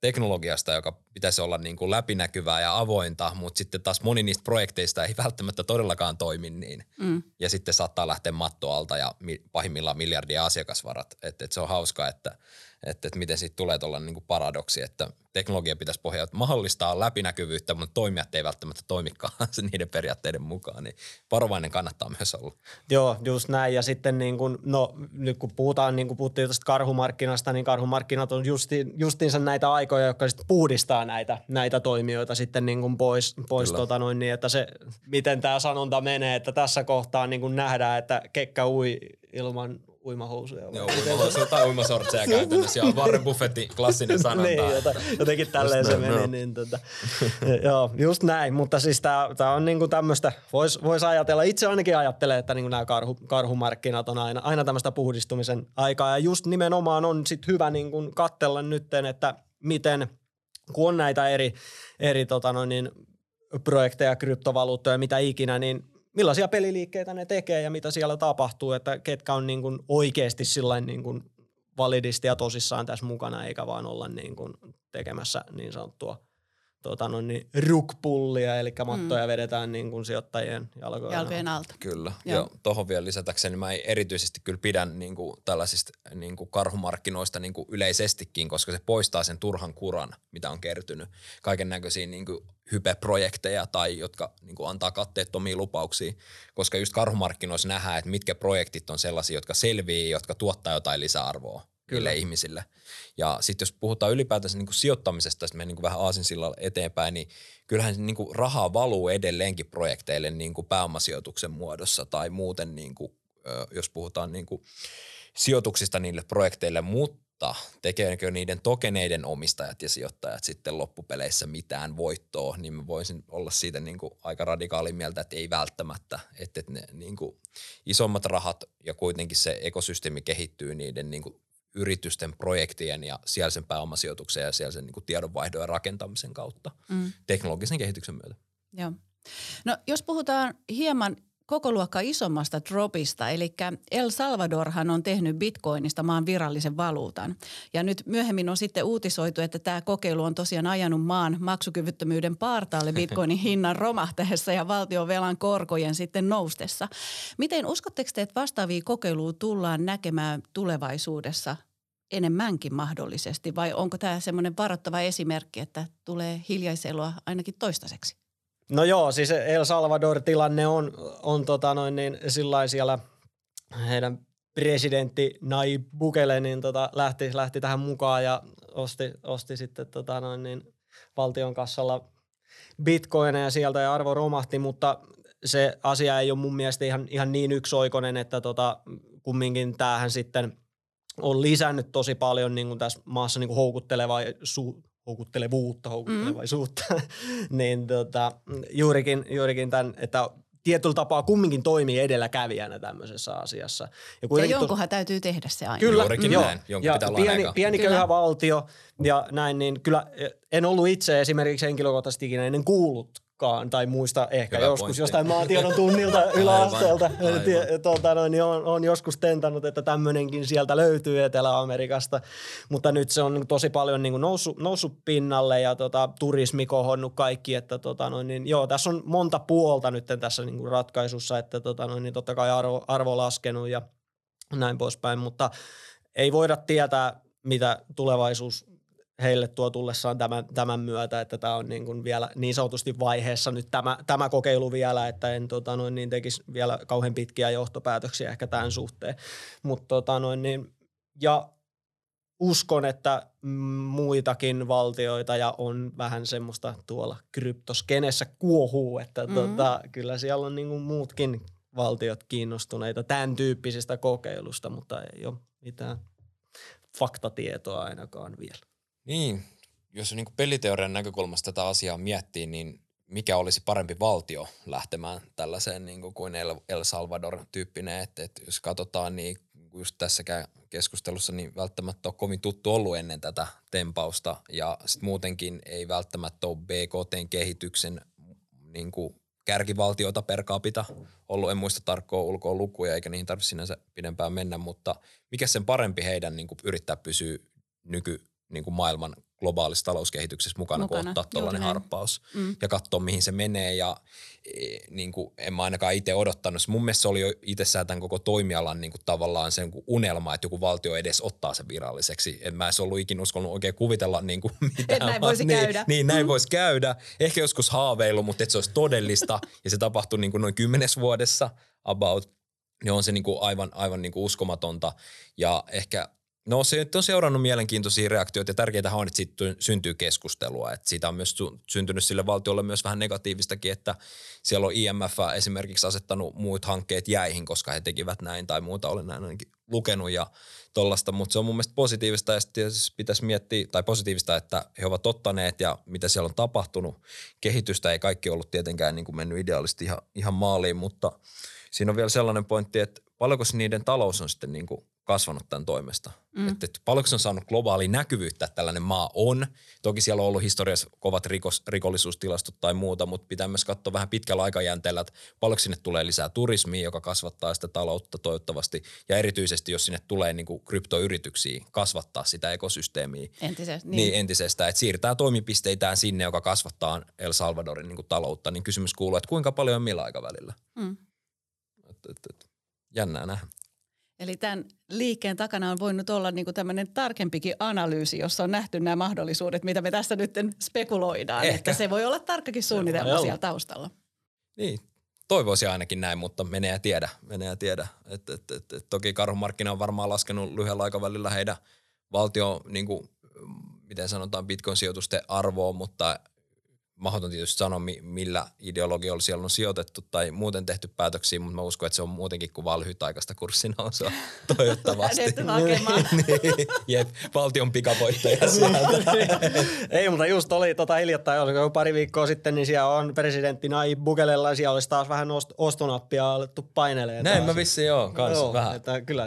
S1: teknologiasta, joka pitäisi olla niin kuin läpinäkyvää ja avointa, mutta sitten taas moni niistä projekteista ei välttämättä todellakaan toimi niin. Mm. Ja sitten saattaa lähteä mattoalta ja pahimmillaan miljardia asiakasvarat. Että, että se on hauskaa, että – että, että miten siitä tulee tuollainen niin paradoksi, että teknologia pitäisi pohjata mahdollistaa läpinäkyvyyttä, mutta toimijat ei välttämättä toimikaan niiden periaatteiden mukaan, niin varovainen kannattaa myös olla.
S3: Joo, just näin. Ja sitten niin kuin, no, nyt kun puhutaan, niin kuin puhuttiin tästä karhumarkkinasta, niin karhumarkkinat on justi, justiinsa näitä aikoja, jotka sitten puhdistaa näitä, näitä toimijoita sitten niin kuin pois, pois tota noin, niin että se, miten tämä sanonta menee, että tässä kohtaa niin kuin nähdään, että kekkä ui ilman uimahousuja. vai
S1: Joo, uimahousuja tai uimasortseja käytännössä. Ja Warren Buffettin klassinen sanonta.
S3: niin, jota, jotenkin tälleen se meni.
S1: joo.
S3: Niin, tota, joo, just näin, mutta siis tämä on niinku tämmöistä, voisi vois ajatella, itse ainakin ajattelen, että niinku nämä karhu, karhumarkkinat on aina, aina tämmöistä puhdistumisen aikaa ja just nimenomaan on sit hyvä niinku katsella nytten, että miten, kun on näitä eri, eri tota noin, niin, projekteja, kryptovaluuttoja, mitä ikinä, niin millaisia peliliikkeitä ne tekee ja mitä siellä tapahtuu, että ketkä on niin kuin oikeasti sillain niin kuin validisti ja tosissaan tässä mukana, eikä vaan olla niin kuin tekemässä niin sanottua tota noin, niin rukpullia, eli mattoja vedetään niin kuin sijoittajien jalkojen,
S2: jalkojen alta.
S1: Kyllä.
S2: Joo.
S1: Ja tuohon vielä lisätäkseni, mä erityisesti kyllä pidän niin kuin tällaisista niin kuin karhumarkkinoista niin kuin yleisestikin, koska se poistaa sen turhan kuran, mitä on kertynyt. Kaiken näköisiä niin kuin hype-projekteja tai jotka niin kuin antaa katteettomia lupauksia, koska just karhumarkkinoissa nähdään, että mitkä projektit on sellaisia, jotka selvii, jotka tuottaa jotain lisäarvoa Kyllä. ihmisille. Ja sitten jos puhutaan ylipäätänsä niin kuin sijoittamisesta, sitten niin kuin vähän aasinsillalla eteenpäin, niin kyllähän niin kuin rahaa valuu edelleenkin projekteille niin kuin pääomasijoituksen muodossa tai muuten, niin kuin, jos puhutaan niin kuin sijoituksista niille projekteille, mutta tekeekö niiden tokeneiden omistajat ja sijoittajat sitten loppupeleissä mitään voittoa, niin mä voisin olla siitä niin kuin aika radikaali mieltä, että ei välttämättä, että ne niin kuin isommat rahat ja kuitenkin se ekosysteemi kehittyy niiden niin kuin yritysten projektien ja siellä sen pääomasijoituksen ja siellä sen niin kuin tiedonvaihdon ja rakentamisen kautta
S2: Mm.
S1: teknologisen kehityksen myötä.
S2: Joo. No jos puhutaan hieman koko luokka isommasta dropista, eli El Salvadorhan on tehnyt bitcoinista maan virallisen valuutan. Ja nyt myöhemmin on sitten uutisoitu, että tämä kokeilu on tosiaan ajanut maan maksukyvyttömyyden partaalle bitcoinin hinnan romahtaessa ja valtion velan korkojen sitten noustessa. Miten uskotteko te, että vastaavia kokeiluja tullaan näkemään tulevaisuudessa enemmänkin mahdollisesti vai onko tämä semmoinen varoittava esimerkki, että tulee hiljaiselua ainakin toistaiseksi?
S3: No joo, siis El Salvador-tilanne on, on tota noin niin, sillä siellä heidän presidentti Nayib Bukele niin tota, lähti, lähti tähän mukaan ja osti, osti sitten tota noin niin, valtion kassalla bitcoineja sieltä ja arvo romahti, mutta se asia ei ole mun mielestä ihan, ihan niin yksioikoinen, että tota, kumminkin tämähän sitten on lisännyt tosi paljon niin kuin tässä maassa niin kuin houkuttelevaa, su, houkuttelevuutta, houkuttelevaisuutta, mm. niin tota, juurikin, juurikin tämän, että tietyllä tapaa kumminkin toimii edelläkävijänä tämmöisessä asiassa.
S2: Ja
S3: tos-
S2: jonkunhan täytyy tehdä se aina.
S3: Kyllä,
S1: Juurikin
S3: joo.
S1: näin. Jonkun
S3: ja
S1: pitää olla
S3: pieni,
S1: aika.
S3: pieni
S2: Kyllä.
S3: köyhä valtio ja näin, niin kyllä en ollut itse esimerkiksi henkilökohtaisesti ikinä ennen kuullutkaan tai muista ehkä
S1: Hyvä
S3: joskus
S1: pointti.
S3: jostain maatiedon tunnilta yläasteelta. Tuota, noin, niin on, on joskus tentannut, että tämmöinenkin sieltä löytyy Etelä-Amerikasta, mutta nyt se on tosi paljon niin kuin noussut, noussut pinnalle ja tota, turismi kohonnut kaikki, että tota, noin, niin, joo, tässä on monta puolta nyt tässä niin kuin ratkaisussa, että tota, noin, niin totta kai arvo, arvo laskenut ja näin poispäin, mutta ei voida tietää, mitä tulevaisuus heille tuo tullessaan tämän, tämän myötä, että tämä on niin kuin vielä niin sanotusti vaiheessa nyt tämä, tämä kokeilu vielä, että en tota noin, niin tekisi vielä kauhean pitkiä johtopäätöksiä ehkä tämän suhteen. Mutta tota noin, niin, ja uskon, että muitakin valtioita ja on vähän semmoista tuolla kryptoskenessä kuohuu, että
S2: Mhm.
S3: tota, kyllä siellä on niin kuin muutkin valtiot kiinnostuneita tämän tyyppisestä kokeilusta, mutta ei ole mitään faktatietoa ainakaan vielä.
S1: Niin, jos niin peliteorian näkökulmasta tätä asiaa miettii, niin mikä olisi parempi valtio lähtemään tällaiseen niin kuin El, Salvador-tyyppinen, että, että jos katsotaan, niin just tässäkään keskustelussa niin välttämättä ole kovin tuttu ollut ennen tätä tempausta ja sitten muutenkin ei välttämättä ole BKT-kehityksen niin kuin kärkivaltioita per capita ollut. En muista tarkkoa ulkoa lukuja eikä niihin tarvitse sinänsä pidempään mennä, mutta mikä sen parempi heidän niin kuin yrittää pysyä nyky niin kuin maailman globaalissa talouskehityksessä mukana, mukana. Kun ottaa tuollainen harppaus
S2: Mm.
S1: ja katsoa, mihin se menee. Ja e, niin kuin, en mä ainakaan itse odottanut. Mun mielestä se oli jo itsessään tämän koko toimialan niin kuin, tavallaan sen kuin unelma, että joku valtio edes ottaa sen viralliseksi. En mä edes ollut ikinä uskonut oikein kuvitella niin kuin, mitään.
S2: näin voisi
S1: niin,
S2: käydä.
S1: Niin, näin voisi käydä. Ehkä joskus haaveilu, mutta että se olisi todellista ja se tapahtui niin kuin noin kymmenes vuodessa about. Niin on se niin kuin aivan, aivan niin kuin uskomatonta ja ehkä No se nyt on seurannut mielenkiintoisia reaktioita ja tärkeintä on, että siitä ty- syntyy keskustelua. Että siitä on myös syntynyt sille valtiolle myös vähän negatiivistakin, että siellä on IMF esimerkiksi asettanut muut hankkeet jäihin, koska he tekivät näin tai muuta. Olen näin ainakin lukenut ja tollasta, mutta se on mun mielestä positiivista ja sitten pitäisi miettiä, tai positiivista, että he ovat ottaneet ja mitä siellä on tapahtunut. Kehitystä ei kaikki ollut tietenkään niin kuin mennyt ideaalisesti ihan, ihan maaliin, mutta siinä on vielä sellainen pointti, että paljonko niiden talous on sitten niin kuin kasvanut tämän toimesta. Mm. Että, että paljonko se on saanut globaali näkyvyyttä, että tällainen maa on. Toki siellä on ollut historiassa kovat rikos, rikollisuustilastot tai muuta, mutta pitää myös katsoa vähän pitkällä aikajänteellä, että paljonko sinne tulee lisää turismia, joka kasvattaa sitä taloutta toivottavasti. Ja erityisesti, jos sinne tulee niin kuin kryptoyrityksiä, kasvattaa sitä ekosysteemiä.
S2: Entisestä.
S1: Niin, niin entisestä, että siirtää toimipisteitään sinne, joka kasvattaa El Salvadorin niin kuin taloutta. Niin kysymys kuuluu, että kuinka paljon on millä aikavälillä? Mm. Et, et, et, jännää nähdä.
S2: Eli tämän liikkeen takana on voinut olla niin tämmöinen tarkempikin analyysi, jossa on nähty nämä mahdollisuudet, mitä me tässä nyt spekuloidaan. Ehkä. Että se voi olla tarkkakin suunnitelma siellä taustalla.
S1: Niin, toivoisi ainakin näin, mutta menee ja tiedä. Menee ja tiedä. Et, et, et, et, toki karhumarkkina on varmaan laskenut lyhyellä aikavälillä heidän valtio, niin kuin, miten sanotaan, bitcoin-sijoitusten arvoa, mutta mahdoton tietysti sanoa, millä ideologialla siellä on sijoitettu tai muuten tehty päätöksiä, mutta mä uskon, että se on muutenkin kuin vaan lyhytaikaista kurssinousua toivottavasti. niin, jep, valtion pikavoittaja
S3: Ei, mutta just oli tota hiljattain, oliko pari viikkoa sitten, niin siellä on presidentti Nayib Bukelella ja siellä olisi taas vähän ost- ostonappia alettu painelee.
S1: Näin mä vissiin joo, kans joo, vähän.
S3: Että kyllä,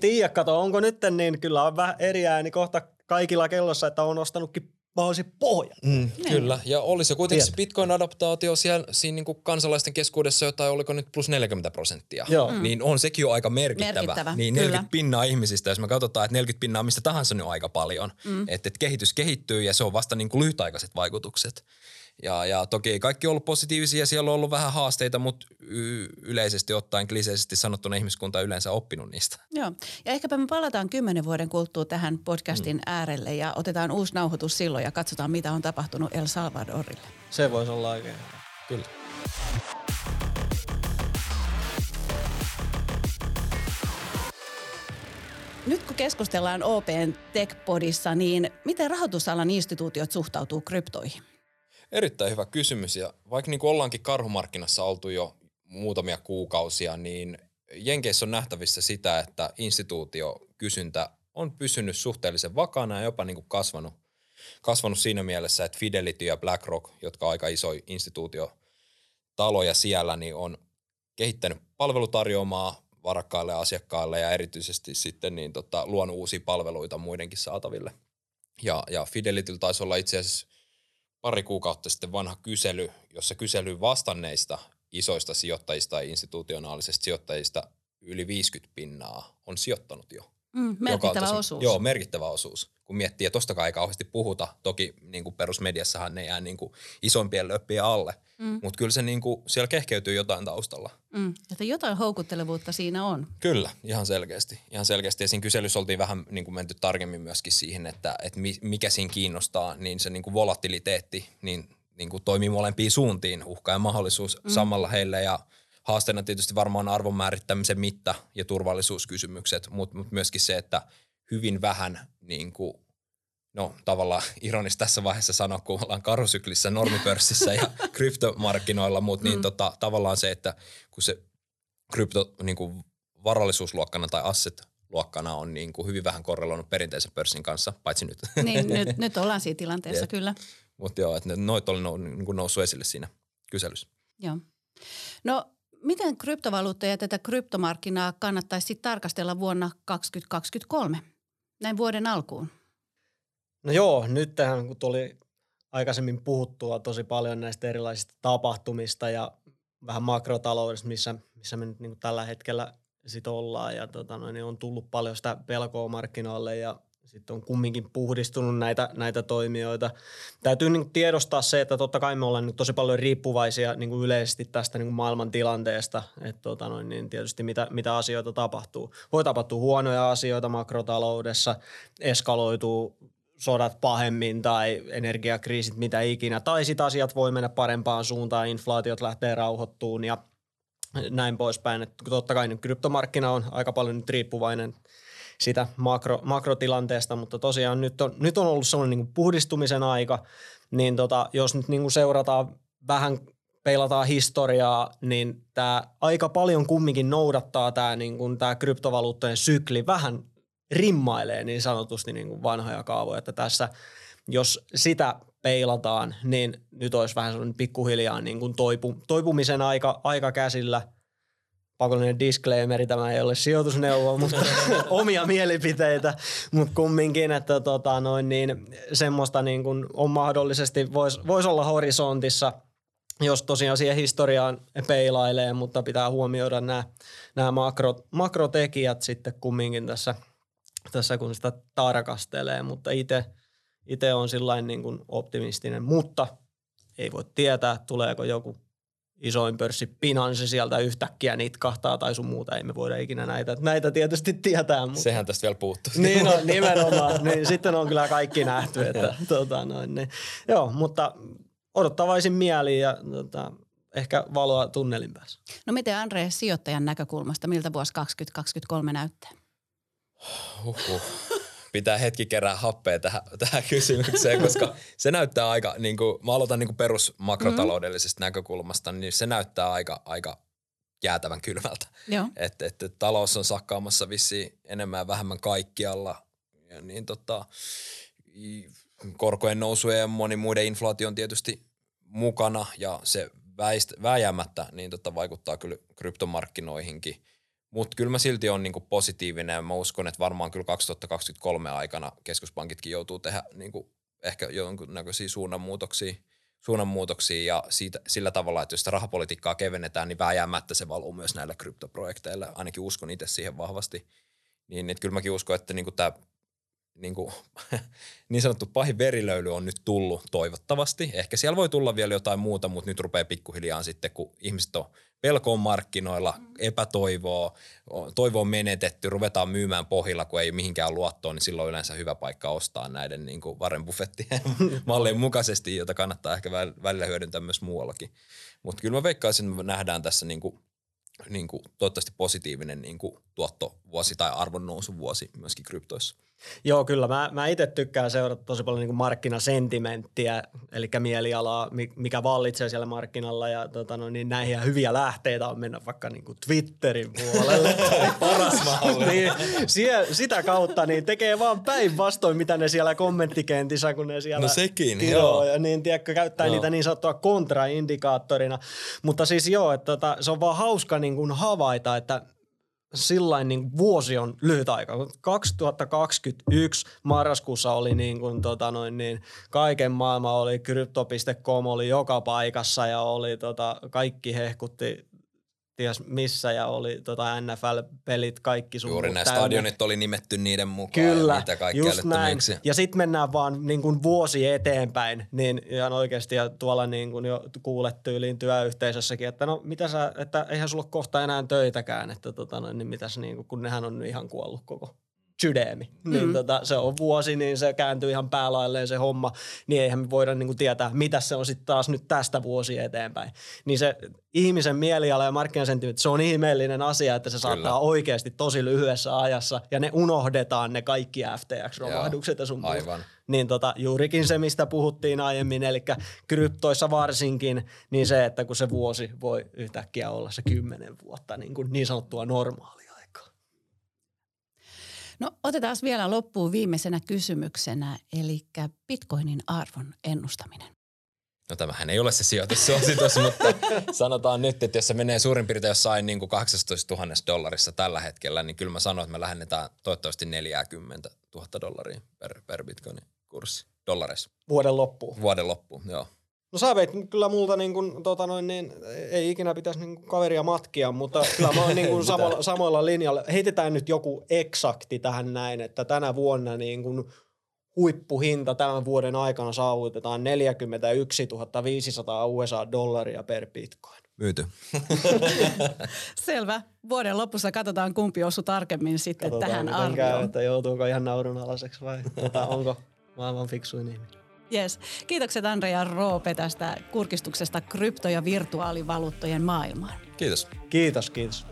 S3: tiedä, kato, onko nyt, niin kyllä on vähän eri ääni kohta kaikilla kellossa, että on ostanutkin mä olisin pohja.
S1: Mm, niin. kyllä, ja oli se kuitenkin se Bitcoin-adaptaatio siellä siinä niin kuin kansalaisten keskuudessa jotain, oliko nyt plus 40 prosenttia. Joo. Mm. Niin on sekin jo aika merkittävä. merkittävä niin 40 kyllä. pinnaa ihmisistä, jos me katsotaan, että 40 pinnaa mistä tahansa, niin on aika paljon. Mm. Että et kehitys kehittyy ja se on vasta niin kuin lyhytaikaiset vaikutukset. Ja, ja toki ei kaikki ollut positiivisia, siellä on ollut vähän haasteita, mutta y- yleisesti ottaen kliseisesti sanottuna ihmiskunta on yleensä oppinut niistä.
S2: Joo, ja ehkäpä me palataan kymmenen vuoden kuluttua tähän podcastin mm. äärelle ja otetaan uusi nauhoitus silloin ja katsotaan, mitä on tapahtunut El Salvadorille.
S3: Se voisi olla oikein
S1: Kyllä.
S2: Nyt kun keskustellaan Open Tech-podissa, niin miten rahoitusalan instituutiot suhtautuu kryptoihin?
S1: Erittäin hyvä kysymys ja vaikka niin kuin ollaankin karhumarkkinassa oltu jo muutamia kuukausia, niin Jenkeissä on nähtävissä sitä, että instituutiokysyntä on pysynyt suhteellisen vakaana ja jopa niin kuin kasvanut, kasvanut siinä mielessä, että Fidelity ja BlackRock, jotka on aika iso instituutiotaloja siellä, niin on kehittänyt palvelutarjoamaa varakkaille asiakkaille ja erityisesti sitten niin tota, luonut uusia palveluita muidenkin saataville. Ja, ja Fidelityllä taisi olla itse asiassa pari kuukautta sitten vanha kysely, jossa kysely vastanneista isoista sijoittajista ja institutionaalisista sijoittajista yli 50 pinnaa on sijoittanut jo.
S2: Mm, merkittävä tosi, osuus.
S1: Joo, merkittävä osuus. Kun miettii, että tostakaan ei kauheasti puhuta, toki niin kuin perusmediassahan ne jää niin kuin isompien löppien alle, mm. mutta kyllä se niin kuin, siellä kehkeytyy jotain taustalla.
S2: Mm, että jotain houkuttelevuutta siinä on.
S1: Kyllä, ihan selkeästi. Ihan selkeästi. Ja siinä kyselyssä oltiin vähän niin kuin menty tarkemmin myöskin siihen, että, että mikä siinä kiinnostaa, niin se niin kuin volatiliteetti niin, niin kuin toimii molempiin suuntiin, uhka ja mahdollisuus mm. samalla heille ja – haasteena tietysti varmaan arvon määrittämisen mitta ja turvallisuuskysymykset, mutta mut myöskin se, että hyvin vähän niin kuin, no tavallaan ironista tässä vaiheessa sanoa, kun ollaan karusyklissä, normipörssissä ja kryptomarkkinoilla, mutta niin mm. tota, tavallaan se, että kun se krypto niin kuin varallisuusluokkana tai asset luokkana on niin kuin hyvin vähän korreloinut perinteisen pörssin kanssa, paitsi nyt.
S2: Niin, nyt, nyt ollaan siinä tilanteessa, yeah. kyllä.
S1: Mutta joo, että noit oli niin noussut esille siinä kyselyssä.
S2: Joo. No miten kryptovaluuttoja ja tätä kryptomarkkinaa kannattaisi tarkastella vuonna 2023, näin vuoden alkuun?
S3: No joo, nyt tähän kun tuli aikaisemmin puhuttua tosi paljon näistä erilaisista tapahtumista ja vähän makrotaloudesta, missä, missä me nyt niin tällä hetkellä sit ollaan ja tota noin, niin on tullut paljon sitä pelkoa markkinoille ja sitten on kumminkin puhdistunut näitä, näitä toimijoita. Täytyy niin tiedostaa se, että totta kai me ollaan nyt tosi paljon riippuvaisia niin kuin yleisesti tästä niin kuin maailman tilanteesta, että tota noin, niin tietysti mitä, mitä asioita tapahtuu. Voi tapahtua huonoja asioita makrotaloudessa, eskaloituu sodat pahemmin tai energiakriisit, mitä ikinä. Tai sitten asiat voi mennä parempaan suuntaan, inflaatiot lähtee rauhoittuun ja näin poispäin. Että totta kai nyt kryptomarkkina on aika paljon nyt riippuvainen – sitä makro, makrotilanteesta, mutta tosiaan nyt on, nyt on ollut sellainen niin puhdistumisen aika, niin tota, jos nyt niin seurataan vähän peilataan historiaa, niin tämä aika paljon kumminkin noudattaa tämä niin kuin, tää kryptovaluuttojen sykli vähän rimmailee niin sanotusti niin kuin vanhoja kaavoja, että tässä jos sitä peilataan, niin nyt olisi vähän sellainen pikkuhiljaa niin kuin toipu, toipumisen aika, aika käsillä. Pakollinen disclaimeri, tämä ei ole sijoitusneuvo, mutta omia mielipiteitä, mutta kumminkin, että tota noin, niin semmoista niin kuin on mahdollisesti, voisi vois olla horisontissa, jos tosiaan siihen historiaan peilailee, mutta pitää huomioida nämä, nämä makro, makrotekijät sitten kumminkin tässä, tässä kun sitä tarkastelee, mutta itse – itse on sillain niin kuin optimistinen, mutta ei voi tietää, tuleeko joku isoin pörssi Binance sieltä yhtäkkiä nitkahtaa tai sun muuta. Ei me voida ikinä näitä, näitä tietysti tietää. Mutta...
S1: Sehän tästä vielä puuttuu.
S3: Niin on, nimenomaan. niin, sitten on kyllä kaikki nähty. Että, tota, noin, niin. Joo, mutta odottavaisin mieliin ja tota, ehkä valoa tunnelin päässä.
S2: No miten Andre sijoittajan näkökulmasta, miltä vuosi 2023 näyttää?
S1: Huhhuh pitää hetki kerää happea tähän, tähän kysymykseen, koska se näyttää aika, niin kuin, mä aloitan niin kuin perusmakrotaloudellisesta mm. näkökulmasta, niin se näyttää aika, aika jäätävän kylmältä. Että et, et, talous on sakkaamassa vissiin enemmän ja vähemmän kaikkialla. Ja niin tota, korkojen nousuja ja moni muiden inflaatio on tietysti mukana ja se väist, vääjäämättä niin tota, vaikuttaa kyllä kryptomarkkinoihinkin – mutta kyllä mä silti on niinku positiivinen mä uskon, että varmaan kyllä 2023 aikana keskuspankitkin joutuu tehdä niinku ehkä jonkunnäköisiä suunnanmuutoksia, suunnanmuutoksia ja siitä, sillä tavalla, että jos sitä rahapolitiikkaa kevennetään, niin vääjäämättä se valuu myös näille kryptoprojekteille. Ainakin uskon itse siihen vahvasti. Niin, että kyllä mäkin uskon, että niinku tämä niin, kuin, niin sanottu pahin verilöyly on nyt tullut toivottavasti. Ehkä siellä voi tulla vielä jotain muuta, mutta nyt rupeaa pikkuhiljaa sitten, kun ihmiset on pelkoon markkinoilla, epätoivoa, toivo on menetetty, ruvetaan myymään pohjilla, kun ei mihinkään luottoa, niin silloin on yleensä hyvä paikka ostaa näiden niin kuin Warren Buffettien mallien mukaisesti, jota kannattaa ehkä välillä hyödyntää myös muuallakin. Mutta kyllä mä veikkaisin, että me nähdään tässä niin kuin, niin kuin, toivottavasti positiivinen niin kuin tuottovuosi tai arvonnousuvuosi myöskin kryptoissa.
S3: Joo, kyllä. Mä, mä itse tykkään seurata tosi paljon niin markkinasentimenttiä, eli mielialaa, mikä vallitsee siellä markkinalla. Ja tota, no, niin näihin hyviä lähteitä on mennä vaikka niin kuin Twitterin puolelle.
S1: Paras
S3: niin, sie, sitä kautta niin tekee vaan päinvastoin, mitä ne siellä kommenttikentissä, kun ne siellä
S1: no sekin, joo.
S3: Ja niin, tiedätkö, käyttää joo. niitä niin sanottua kontraindikaattorina. Mutta siis joo, että tota, se on vaan hauska niin kuin havaita, että sillain niin vuosi on lyhyt aika. 2021 marraskuussa oli niin kuin, tota noin, niin kaiken maailma oli, crypto.com oli joka paikassa ja oli tota, kaikki hehkutti ties missä ja oli tota NFL-pelit kaikki sun
S1: Juuri nämä stadionit oli nimetty niiden mukaan
S3: Kyllä,
S1: ja mitä kaikkea
S3: just näin. Ja sitten mennään vaan niin kuin vuosi eteenpäin, niin ihan oikeasti ja tuolla niin kuin jo kuulet tyyliin työyhteisössäkin, että no mitä sä, että eihän sulla ole kohta enää töitäkään, että tota, no, niin mitäs niin kuin, kun nehän on ihan kuollut koko sydämi. Mm. Niin tota, se on vuosi, niin se kääntyy ihan päälailleen se homma, niin eihän me voida niin kuin tietää, mitä se on sitten taas nyt tästä vuosi eteenpäin. Niin se ihmisen mieliala ja markkinasentimentti, se on ihmeellinen asia, että se Kyllä. saattaa oikeasti tosi lyhyessä ajassa ja ne unohdetaan ne kaikki FTX-romahdukset ja sun
S1: Aivan.
S3: Niin tota, juurikin se, mistä puhuttiin aiemmin, eli kryptoissa varsinkin, niin se, että kun se vuosi voi yhtäkkiä olla se kymmenen vuotta niin, kuin niin sanottua normaalia
S2: No otetaan vielä loppuun viimeisenä kysymyksenä, eli bitcoinin arvon ennustaminen.
S1: No tämähän ei ole se sijoitussuositus, mutta sanotaan nyt, että jos se menee suurin piirtein jossain niin kuin 18 000 dollarissa tällä hetkellä, niin kyllä mä sanon, että me lähennetään toivottavasti 40 000 dollaria per, per bitcoinin kurssi dollareissa.
S3: Vuoden loppuun.
S1: Vuoden loppuun, joo.
S3: No sä veit kyllä multa niin kuin, tota noin, niin, ei ikinä pitäisi niin kuin kaveria matkia, mutta kyllä mä oon niin kuin samoilla, samoilla linjalla. Heitetään nyt joku eksakti tähän näin, että tänä vuonna niin kuin huippuhinta tämän vuoden aikana saavutetaan 41 500 USA-dollaria per bitcoin.
S1: Myyty.
S2: Selvä. Vuoden lopussa katsotaan kumpi osui tarkemmin sitten katsotaan, tähän arvioon. Käy,
S3: että joutuuko ihan naurunalaiseksi vai tota, onko maailman fiksuin ihminen.
S2: Yes. Kiitokset Andre ja Roope tästä kurkistuksesta krypto- ja virtuaalivaluuttojen maailmaan.
S1: Kiitos.
S3: Kiitos, kiitos.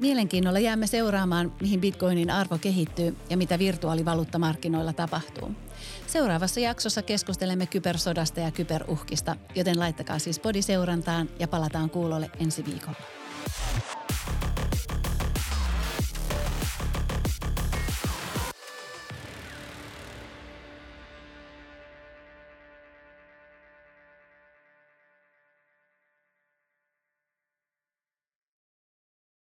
S2: Mielenkiinnolla jäämme seuraamaan, mihin bitcoinin arvo kehittyy ja mitä virtuaalivaluuttamarkkinoilla tapahtuu. Seuraavassa jaksossa keskustelemme kybersodasta ja kyberuhkista, joten laittakaa siis podi seurantaan ja palataan kuulolle ensi viikolla.